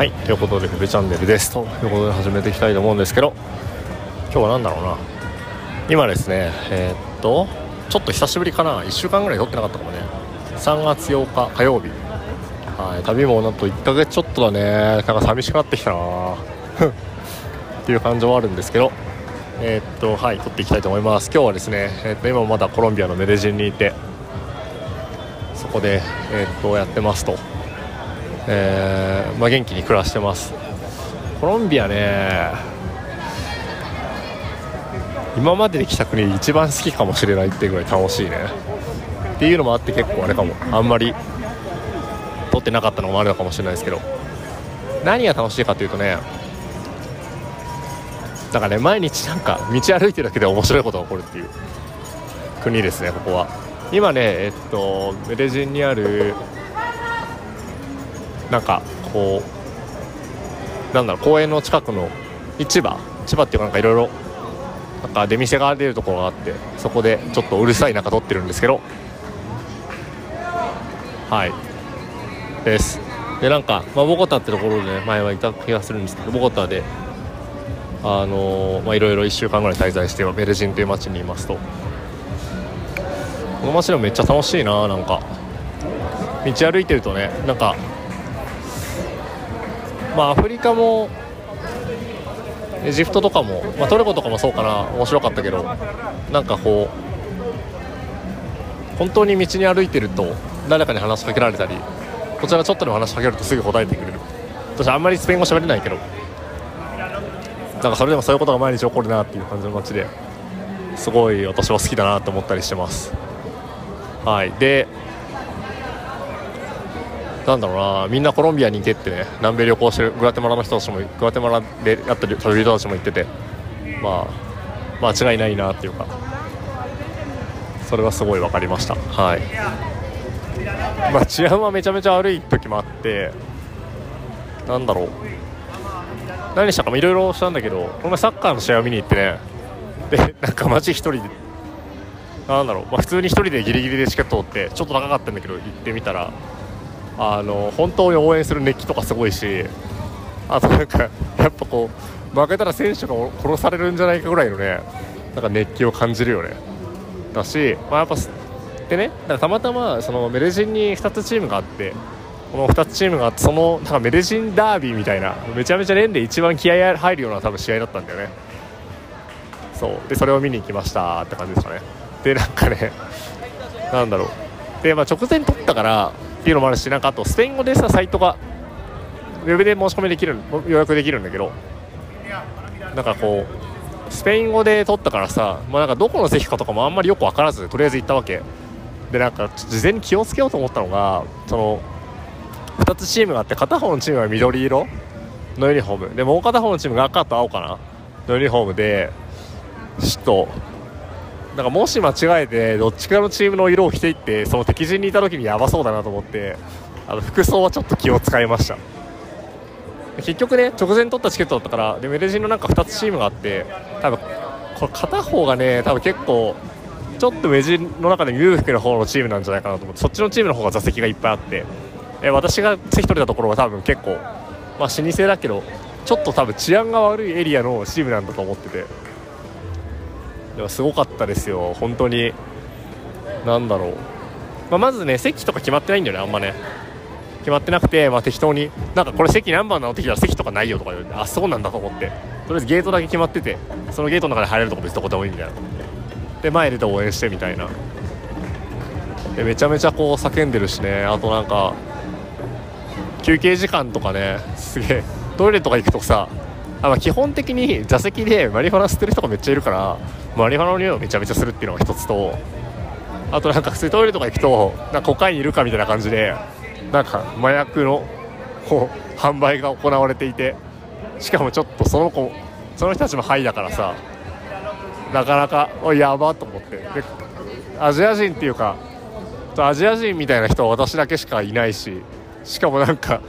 はい。ということで「フェチャンネル」です。ということで始めていきたいと思うんですけど今日は何だろうな。今ですねえー、っとちょっと久しぶりかな。1週間ぐらい撮ってなかったかもね。3月8日火曜日。はい。旅もなんと1ヶ月ちょっとだね。なんか寂しくなってきたな。っていう感じはあるんですけどえー、っとはい撮っていきたいと思います。今日はですね、えー、っと今まだコロンビアのメデジンにいてそこで、えっとやってますとえー、まあ、元気に暮らしてます。コロンビアね今までで来た国一番好きかもしれないっていうぐらい楽しいね。っていうのもあって結構あれかも。あんまり撮ってなかったのもあるのかもしれないですけど。何が楽しいかというとねだかね毎日なんか道歩いてるだけで面白いことが起こるっていう。国ですねここは。今ねえっとメデジンにあるなんかこうなんだろう公園の近くの市場市場っていうかなんかいろいろなんか出店が出るところがあってそこでちょっとうるさい中撮ってるんですけど。はい。です。でなんか、まあ、ボコタってところで、ね、前はいた気がするんですけどボコタであのまあいろいろ1週間ぐらい滞在してメルジンという街にいますと。この街でもめっちゃ楽しいななんか。道歩いてるとねなんかまあ、アフリカもエジプトとかも、まあ、トルコとかもそうかな。面白かったけどなんかこう本当に道に歩いてると誰かに話しかけられたりこちらちょっとでも話しかけるとすぐ答えてくれる。私あんまりスペイン語喋れないけどなんかそれでもそういうことが毎日起こるなっていう感じの街ですごい私は好きだなと思ったりしてます。はい。でなんだろうなみんなコロンビアに行けってね南米旅行してるグアテマラの人たちもグアテマラでやってる旅人たちも言っててまあ間違いないなっていうかそれはすごい分かりました。はい。まあ治安はめちゃめちゃ悪い時もあってなんだろう。何したかもいろいろしたんだけどこの前サッカーの試合を見に行ってね。でなんか街一人でなんだろう、まあ、普通に1人でギリギリでチケット取ってちょっと高かったんだけど行ってみたらあの本当に応援する熱気とかすごいしあとなんかやっぱこう負けたら選手が殺されるんじゃないかぐらいのねなんか熱気を感じるよね。だし、まあ、やっぱでねだからたまたまそのメルジンに2つチームがあってこの2つチームがあってそのなんかメルジンダービーみたいなめちゃめちゃ連で一番気合入るような多分試合だったんだよね。そう。でそれを見に行きましたって感じですかね。でなんかねなんだろう。で、まあ、直前取ったからっていうのもあるしなんかあとスペイン語でさサイトがウェブで申し込みできる予約できるんだけどなんかこうスペイン語で撮ったからさ、まあ、なんかどこの席かとかもあんまりよく分からずとりあえず行ったわけ。でなんか事前に気をつけようと思ったのがその2つチームがあって片方のチームは緑色のユニフォーム。でもう片方のチームが赤と青かなのユニフォームでちょっとなんかもし間違えてどっちかのチームの色を着ていってその敵陣にいた時にやばそうだなと思ってあの服装はちょっと気を使いました。結局ね直前取ったチケットだったからでメルジンのなんか2つチームがあって多分これ片方がね多分結構ちょっとメジの中で裕福な方のチームなんじゃないかなと思ってそっちのチームの方が座席がいっぱいあってえ私が席取れたところは多分結構まあ老舗だけどちょっと多分治安が悪いエリアのチームなんだと思ってて。でもすごかったですよ、本当に、なんだろう、まあ、まずね、席とか決まってないんだよね、あんまね、決まってなくて、まあ、適当に、なんかこれ席何番なのって聞いたら席とかないよとか言われて、あ、そうなんだと思って、とりあえずゲートだけ決まってて、そのゲートの中で入れるとこ別にどこでもいいみたいな、で、前出て応援してみたいな、でめちゃめちゃこう叫んでるしね、あとなんか、休憩時間とかね、すげえ、トイレとか行くとさ、あまあ、基本的に座席でマリファナ吸ってる人がめっちゃいるからマリファナの匂いをめちゃめちゃするっていうのが一つとあとなんか普通トイレとか行くとなんかコカインいるかみたいな感じでなんか麻薬のこう販売が行われていてしかもちょっとその子その人たちもハイだからさなかなかやばと思って。でアジア人っていうかアジア人みたいな人は私だけしかいないししかもなんか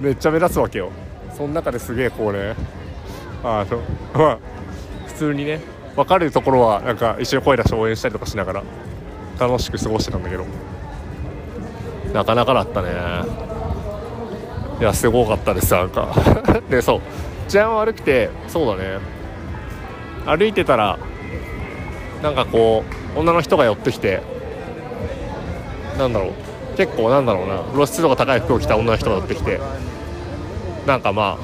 めっちゃ目立つわけよ。その中ですげえこうねあのまあ普通にね分かるところはなんか一緒に声出して応援したりとかしながら楽しく過ごしてたんだけど。なかなかだったね。いやすごかったですなんか。でそう。治安悪くてそうだね。歩いてたらなんかこう女の人が寄ってきてなんだろう。結構なんだろうな。露出度が高い服を着た女の人が寄ってきてなんかま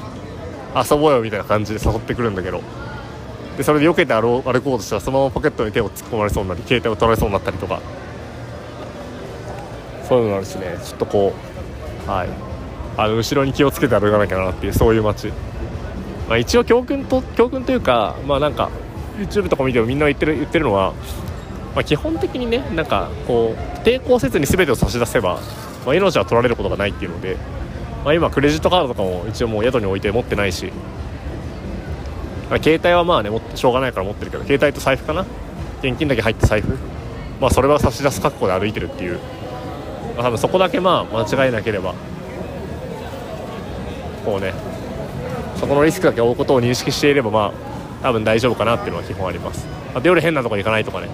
あ遊ぼうよみたいな感じで誘ってくるんだけど。でそれで避けて歩こうとしたらそのままポケットに手を突っ込まれそうになり携帯を取られそうになったりとか。そういうのがあるしね。ちょっとこうはい。あの後ろに気をつけて歩かなきゃなっていうそういう街、まあ、一応教訓と教訓というかまあなんか YouTube とか見てもみんな言ってる言ってるのは、まあ、基本的にねなんかこう抵抗せずに全てを差し出せば、まあ、命は取られることがないっていうので、まあ、今クレジットカードとかも一応もう宿に置いて持ってないし、まあ、携帯はまあねしょうがないから持ってるけど携帯と財布かな。現金だけ入って財布。まあそれは差し出す覚悟で歩いてるっていう、まあ、多分そこだけまあ間違いなければ。こうね。そこのリスクだけ負うことを認識していればまあ多分大丈夫かなっていうのは基本あります。あと夜変なとこに行かないとかね。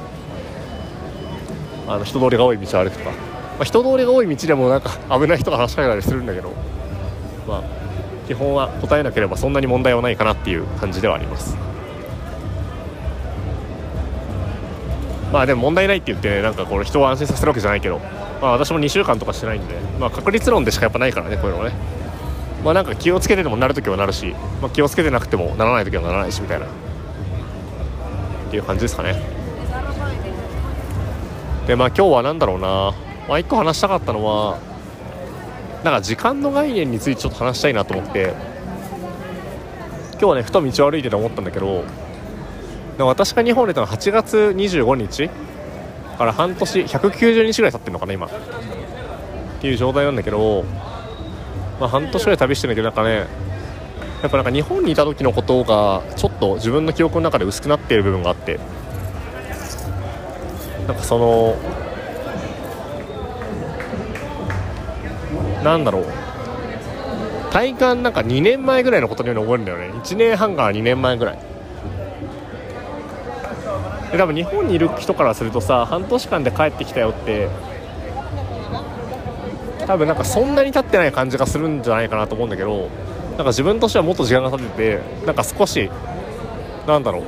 あの人通りが多い道を歩くとか、まあ、人通りが多い道でもなんか危ない人が話しかけたりするんだけど。まあ基本は答えなければそんなに問題はないかなっていう感じではあります。まあでも問題ないって言ってねなんかこれ人を安心させるわけじゃないけど、まあ、私も2週間とかしてないんで、まあ、確率論でしかやっぱないからねこういうのね。まあなんか気をつけててもなるときはなるし、まあ、気をつけてなくてもならないときはならないしみたいな。っていう感じですかね。でまあ今日は何だろうな、まあ、1個話したかったのはなんか時間の概念についてちょっと話したいなと思って今日はねふと道を歩いてて思ったんだけど私が日本に出たのは8月25日から半年190日ぐらい経ってるのかな今。っていう状態なんだけどまあ、半年ぐらい旅してるんだけどなんかねやっぱなんか日本にいた時のことがちょっと自分の記憶の中で薄くなっている部分があってなんかそのなんだろう。体感なんか2年前ぐらいのことのように覚えるんだよね。1年半から2年前ぐらい。で多分日本にいる人からするとさ半年間で帰ってきたよって多分なんかそんなに経ってない感じがするんじゃないかなと思うんだけどなんか自分としてはもっと時間が経っててなんか少しなんだろう。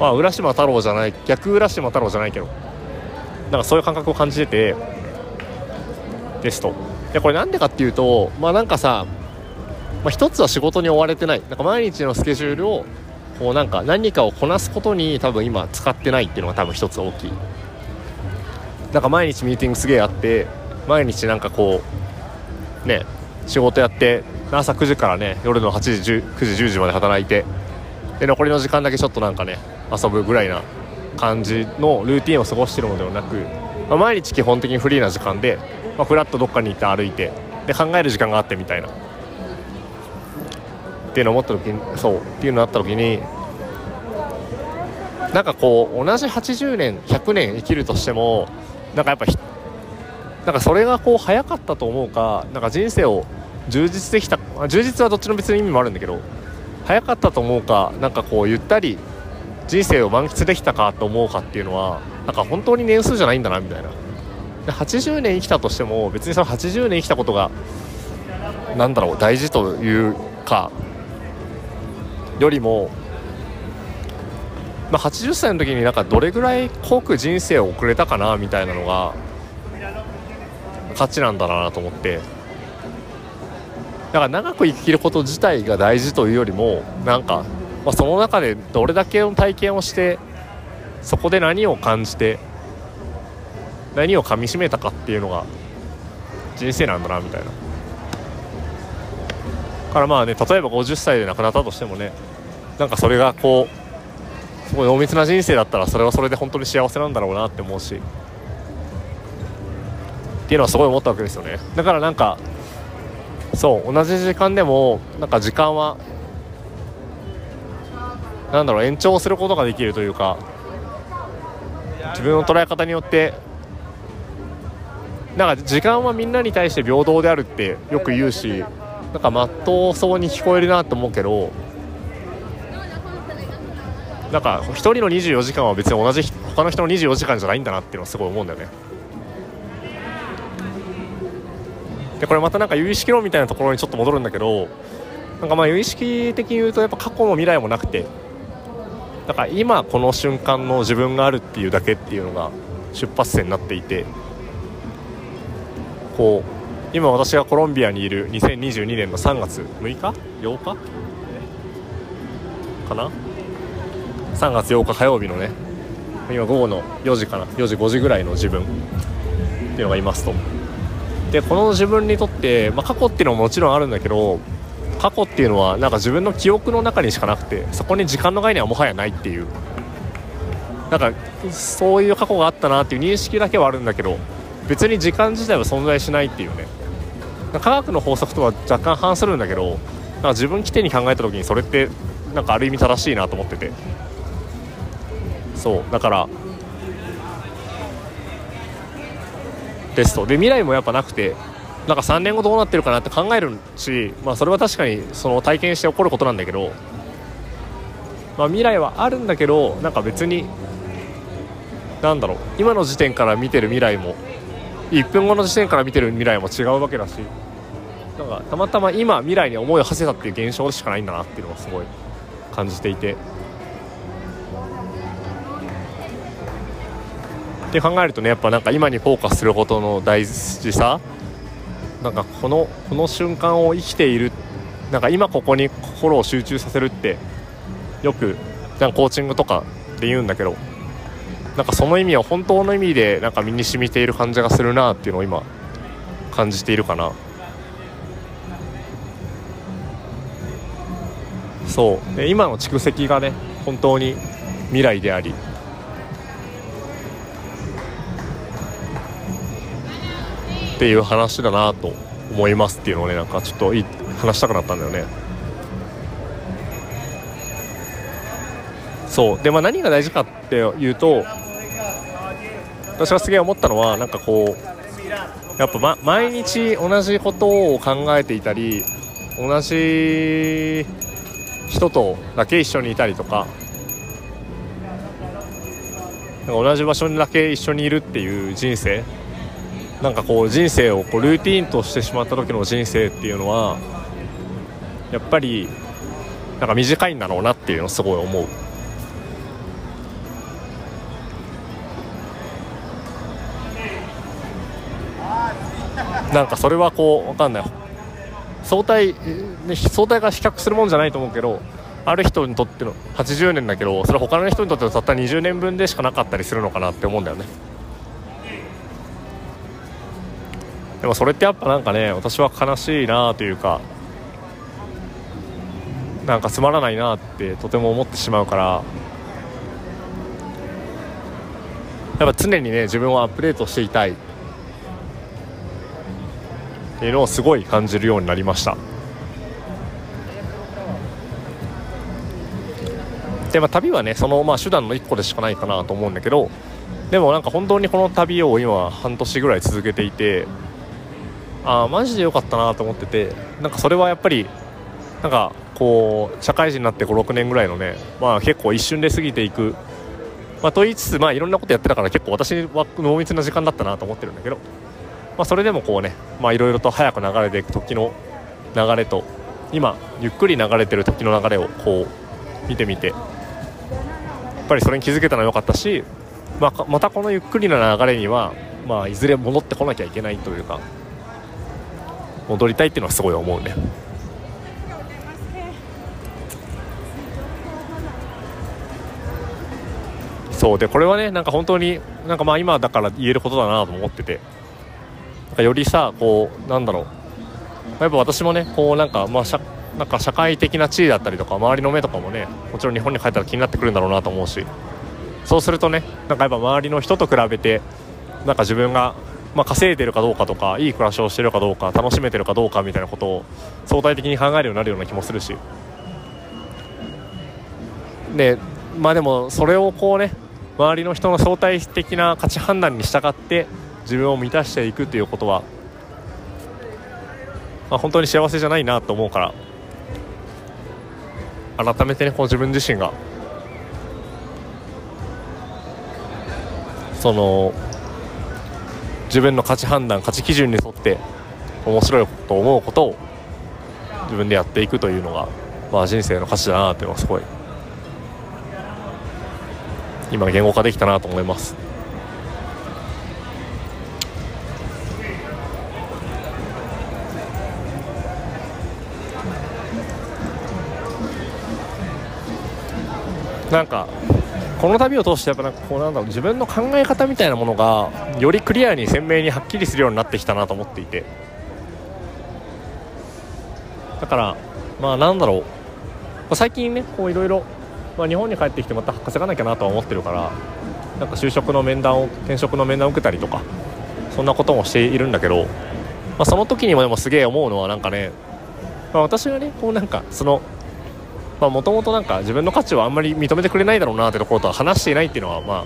まあ浦島太郎じゃない逆浦島太郎じゃないけどなんかそういう感覚を感じててですと。でこれなんでかっていうとまあなんかさ、まあ、一つは仕事に追われてない。なんか毎日のスケジュールをこうなんか何かをこなすことに多分今使ってないっていうのが多分一つ大きい。なんか毎日ミーティングすげえあって毎日なんかこうね仕事やって朝9時からね夜の8時9時10時まで働いてで残りの時間だけちょっとなんかね遊ぶぐらいな感じのルーティンを過ごしてるのではなく、まあ、毎日基本的にフリーな時間で、まあ、フラッとどっかに行って歩いてで考える時間があってみたいな。っていうのを思った時にそうっていうのがあった時になんかこう同じ80年100年生きるとしてもなんかやっぱなんかそれがこう早かったと思うかなんか人生を充実できた充実はどっちの別の意味もあるんだけど早かったと思うかなんかこうゆったり人生を満喫できたかと思うかっていうのはなんか本当に年数じゃないんだなみたいな。で80年生きたとしても別にその80年生きたことがなんだろう大事というかよりもまあ、80歳の時になんかどれぐらい濃く人生を送れたかなみたいなのが価値なんだなと思って。だから長く生きること自体が大事というよりもなんか、まあ、その中でどれだけの体験をしてそこで何を感じて何をかみしめたかっていうのが人生なんだなみたいな。からまあね例えば50歳で亡くなったとしてもねなんかそれがこうすごい濃密な人生だったらそれはそれで本当に幸せなんだろうなって思うしっていうのはすごい思ったわけですよね。だからなんかそう同じ時間でもなんか時間はなんだろう延長することができるというか自分の捉え方によってなんか時間はみんなに対して平等であるってよく言うしなんかまっとうそうに聞こえるなと思うけどなんか1人の24時間は別に同じ他の人の24時間じゃないんだなっていうのはすごい思うんだよね。でこれまたなんか有意識論みたいなところにちょっと戻るんだけどなんかまあ有意識的に言うとやっぱ過去も未来もなくてだから今この瞬間の自分があるっていうだけっていうのが出発点になっていてこう今私がコロンビアにいる2022年の3月6日？8日？かな？3月8日火曜日のね今午後の4時かな？4時5時ぐらいの自分っていうのがいますと。でこの自分にとって、まあ、過去っていうのももちろんあるんだけど過去っていうのはなんか自分の記憶の中にしかなくてそこに時間の概念はもはやないっていう。なんかそういう過去があったなっていう認識だけはあるんだけど別に時間自体は存在しないっていうね。科学の法則とは若干反するんだけどなんか自分起点に考えた時にそれってなんかある意味正しいなと思ってて。そうだからですとで未来もやっぱなくてなんか3年後どうなってるかなって考えるし、まあ、それは確かにその体験して起こることなんだけど、まあ、未来はあるんだけどなんか別になんだろう今の時点から見てる未来も1分後の時点から見てる未来も違うわけだしなんかたまたま今未来に思いを馳せたっていう現象しかないんだなっていうのがすごい感じていて。って考えるとねやっぱなんか今にフォーカスすることの大事さなんかこのこの瞬間を生きているなんか今ここに心を集中させるってよくなんかコーチングとかで言うんだけどなんかその意味は本当の意味でなんか身に染みている感じがするなっていうのを今感じているかな。そう。で今の蓄積がね本当に未来であり。っていう話だなと思いますっていうのをねなんかちょっとい話したくなったんだよね。そう。でまあ何が大事かっていうと私がすげえ思ったのはなんかこうやっぱ、ま、毎日同じことを考えていたり同じ人とだけ一緒にいたりとかなんか同じ場所にだけ一緒にいるっていう人生なんかこう人生をこうルーティンとしてしまった時の人生っていうのはやっぱりなんか短いんだろうなっていうのをすごい思う。なんかそれはこう分かんない。相対、相対が比較するもんじゃないと思うけどある人にとっての80年だけどそれ他の人にとってはたった20年分でしかなかったりするのかなって思うんだよね。でもそれってやっぱなんかね私は悲しいなというかなんかつまらないなってとても思ってしまうからやっぱ常にね自分をアップデートしていたい。っていうのをすごい感じるようになりました。で、まあ、旅はねその、まあ、手段の1個でしかないかなと思うんだけどでもなんか本当にこの旅を今半年ぐらい続けていてああマジで良かったなと思っててなんかそれはやっぱりなんかこう社会人になって56年ぐらいのね、まあ、結構一瞬で過ぎていく、まあ、と言いつつ、まあ、いろんなことやってたから結構私は濃密な時間だったなと思ってるんだけどまあ、それでもこうねいろいろと早く流れていく時の流れと今ゆっくり流れてる時の流れをこう見てみてやっぱりそれに気づけたのは良かったし、まあ、またこのゆっくりな流れには、まあ、いずれ戻ってこなきゃいけないというか戻りたいっていうのはすごい思うね。そうでこれはねなんか本当になんかまあ今だから言えることだなと思っててなんかよりさこうなんだろう。やっぱ私もねこうなんかまあ社なんか社会的な地位だったりとか周りの目とかもねもちろん日本に帰ったら気になってくるんだろうなと思うし。そうするとねなんかやっぱ周りの人と比べてなんか自分が、まあ、稼いでるかどうかとかいい暮らしをしてるかどうか楽しめてるかどうかみたいなことを相対的に考えるようになるような気もするし。でまあでもそれをこうね周りの人の相対的な価値判断に従って自分を満たしていくということは、まあ、本当に幸せじゃないなと思うから改めてねこう自分自身がその自分の価値判断価値基準に沿って面白いと思うことを自分でやっていくというのが、まあ、人生の価値だなっていうのはすごい今言語化できたなと思います。なんかこの旅を通してやっぱなんかこうなんだろう自分の考え方みたいなものがよりクリアに鮮明にはっきりするようになってきたなと思っていて。だからまあなんだろう。最近ねこういろいろ日本に帰ってきてまた稼がなきゃなとは思ってるからなんか就職の面談を転職の面談を受けたりとかそんなこともしているんだけど、まあ、その時にもでもすげえ思うのはなんかね、まあ、私がねこうなんかそのもともとなんか自分の価値をあんまり認めてくれないだろうなってところとは話していないっていうのはまあ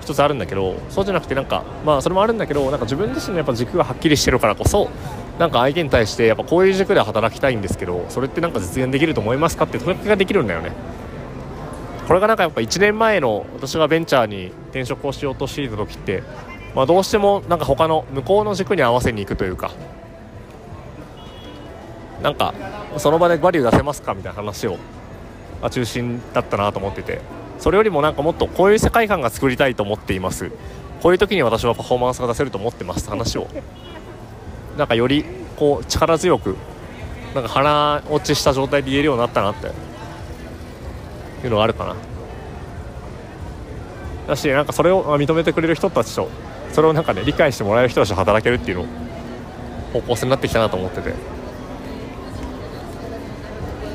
一つあるんだけどそうじゃなくてなんかまあそれもあるんだけどなんか自分自身のやっぱ軸がはっきりしてるからこそなんか相手に対してやっぱこういう軸で働きたいんですけどそれってなんか実現できると思いますかって問いかけができるんだよね。これがなんかやっぱ1年前の私がベンチャーに転職をしようとしていた時って、まあ、どうしてもなんか他の向こうの軸に合わせに行くというかなんかその場でバリュー出せますかみたいな話をが中心だったなと思ってて。それよりもなんかもっとこういう世界観が作りたいと思っています。こういう時に私はパフォーマンスが出せると思ってます話を。なんかよりこう力強くなんか腹落ちした状態で言えるようになったなって。いうのがあるかな。だしなんかそれを認めてくれる人たちとそれをなんかね理解してもらえる人たちと働けるっていうの方向性になってきたなと思ってて。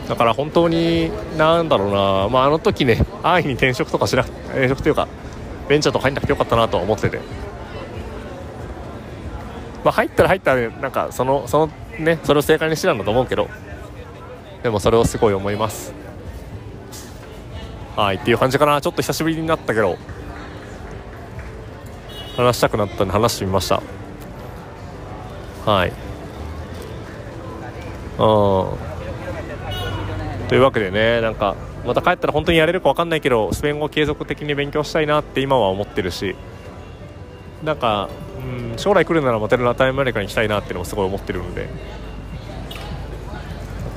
だから本当になんだろうな、まあ、あの時ね安易に転職とかしなく転職というかベンチャーとか入んなくてよかったなと思ってて、まあ、入ったら入ったら、なんかそのそのねそれを正解にしてたんだと思うけどでもそれをすごい思います。はいっていう感じかな。ちょっと久しぶりになったけど話したくなったんで話してみました。はい。うんというわけでねなんかまた帰ったら本当にやれるか分かんないけどスペイン語を継続的に勉強したいなって今は思ってるしなんか、うん、将来来るならまたラタイムアメリカに行きたいなっていうのもすごい思ってるので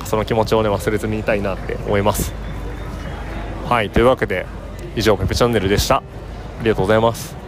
その気持ちをね忘れずにいたいなって思います。はいというわけで以上ペペチャンネルでした。ありがとうございます。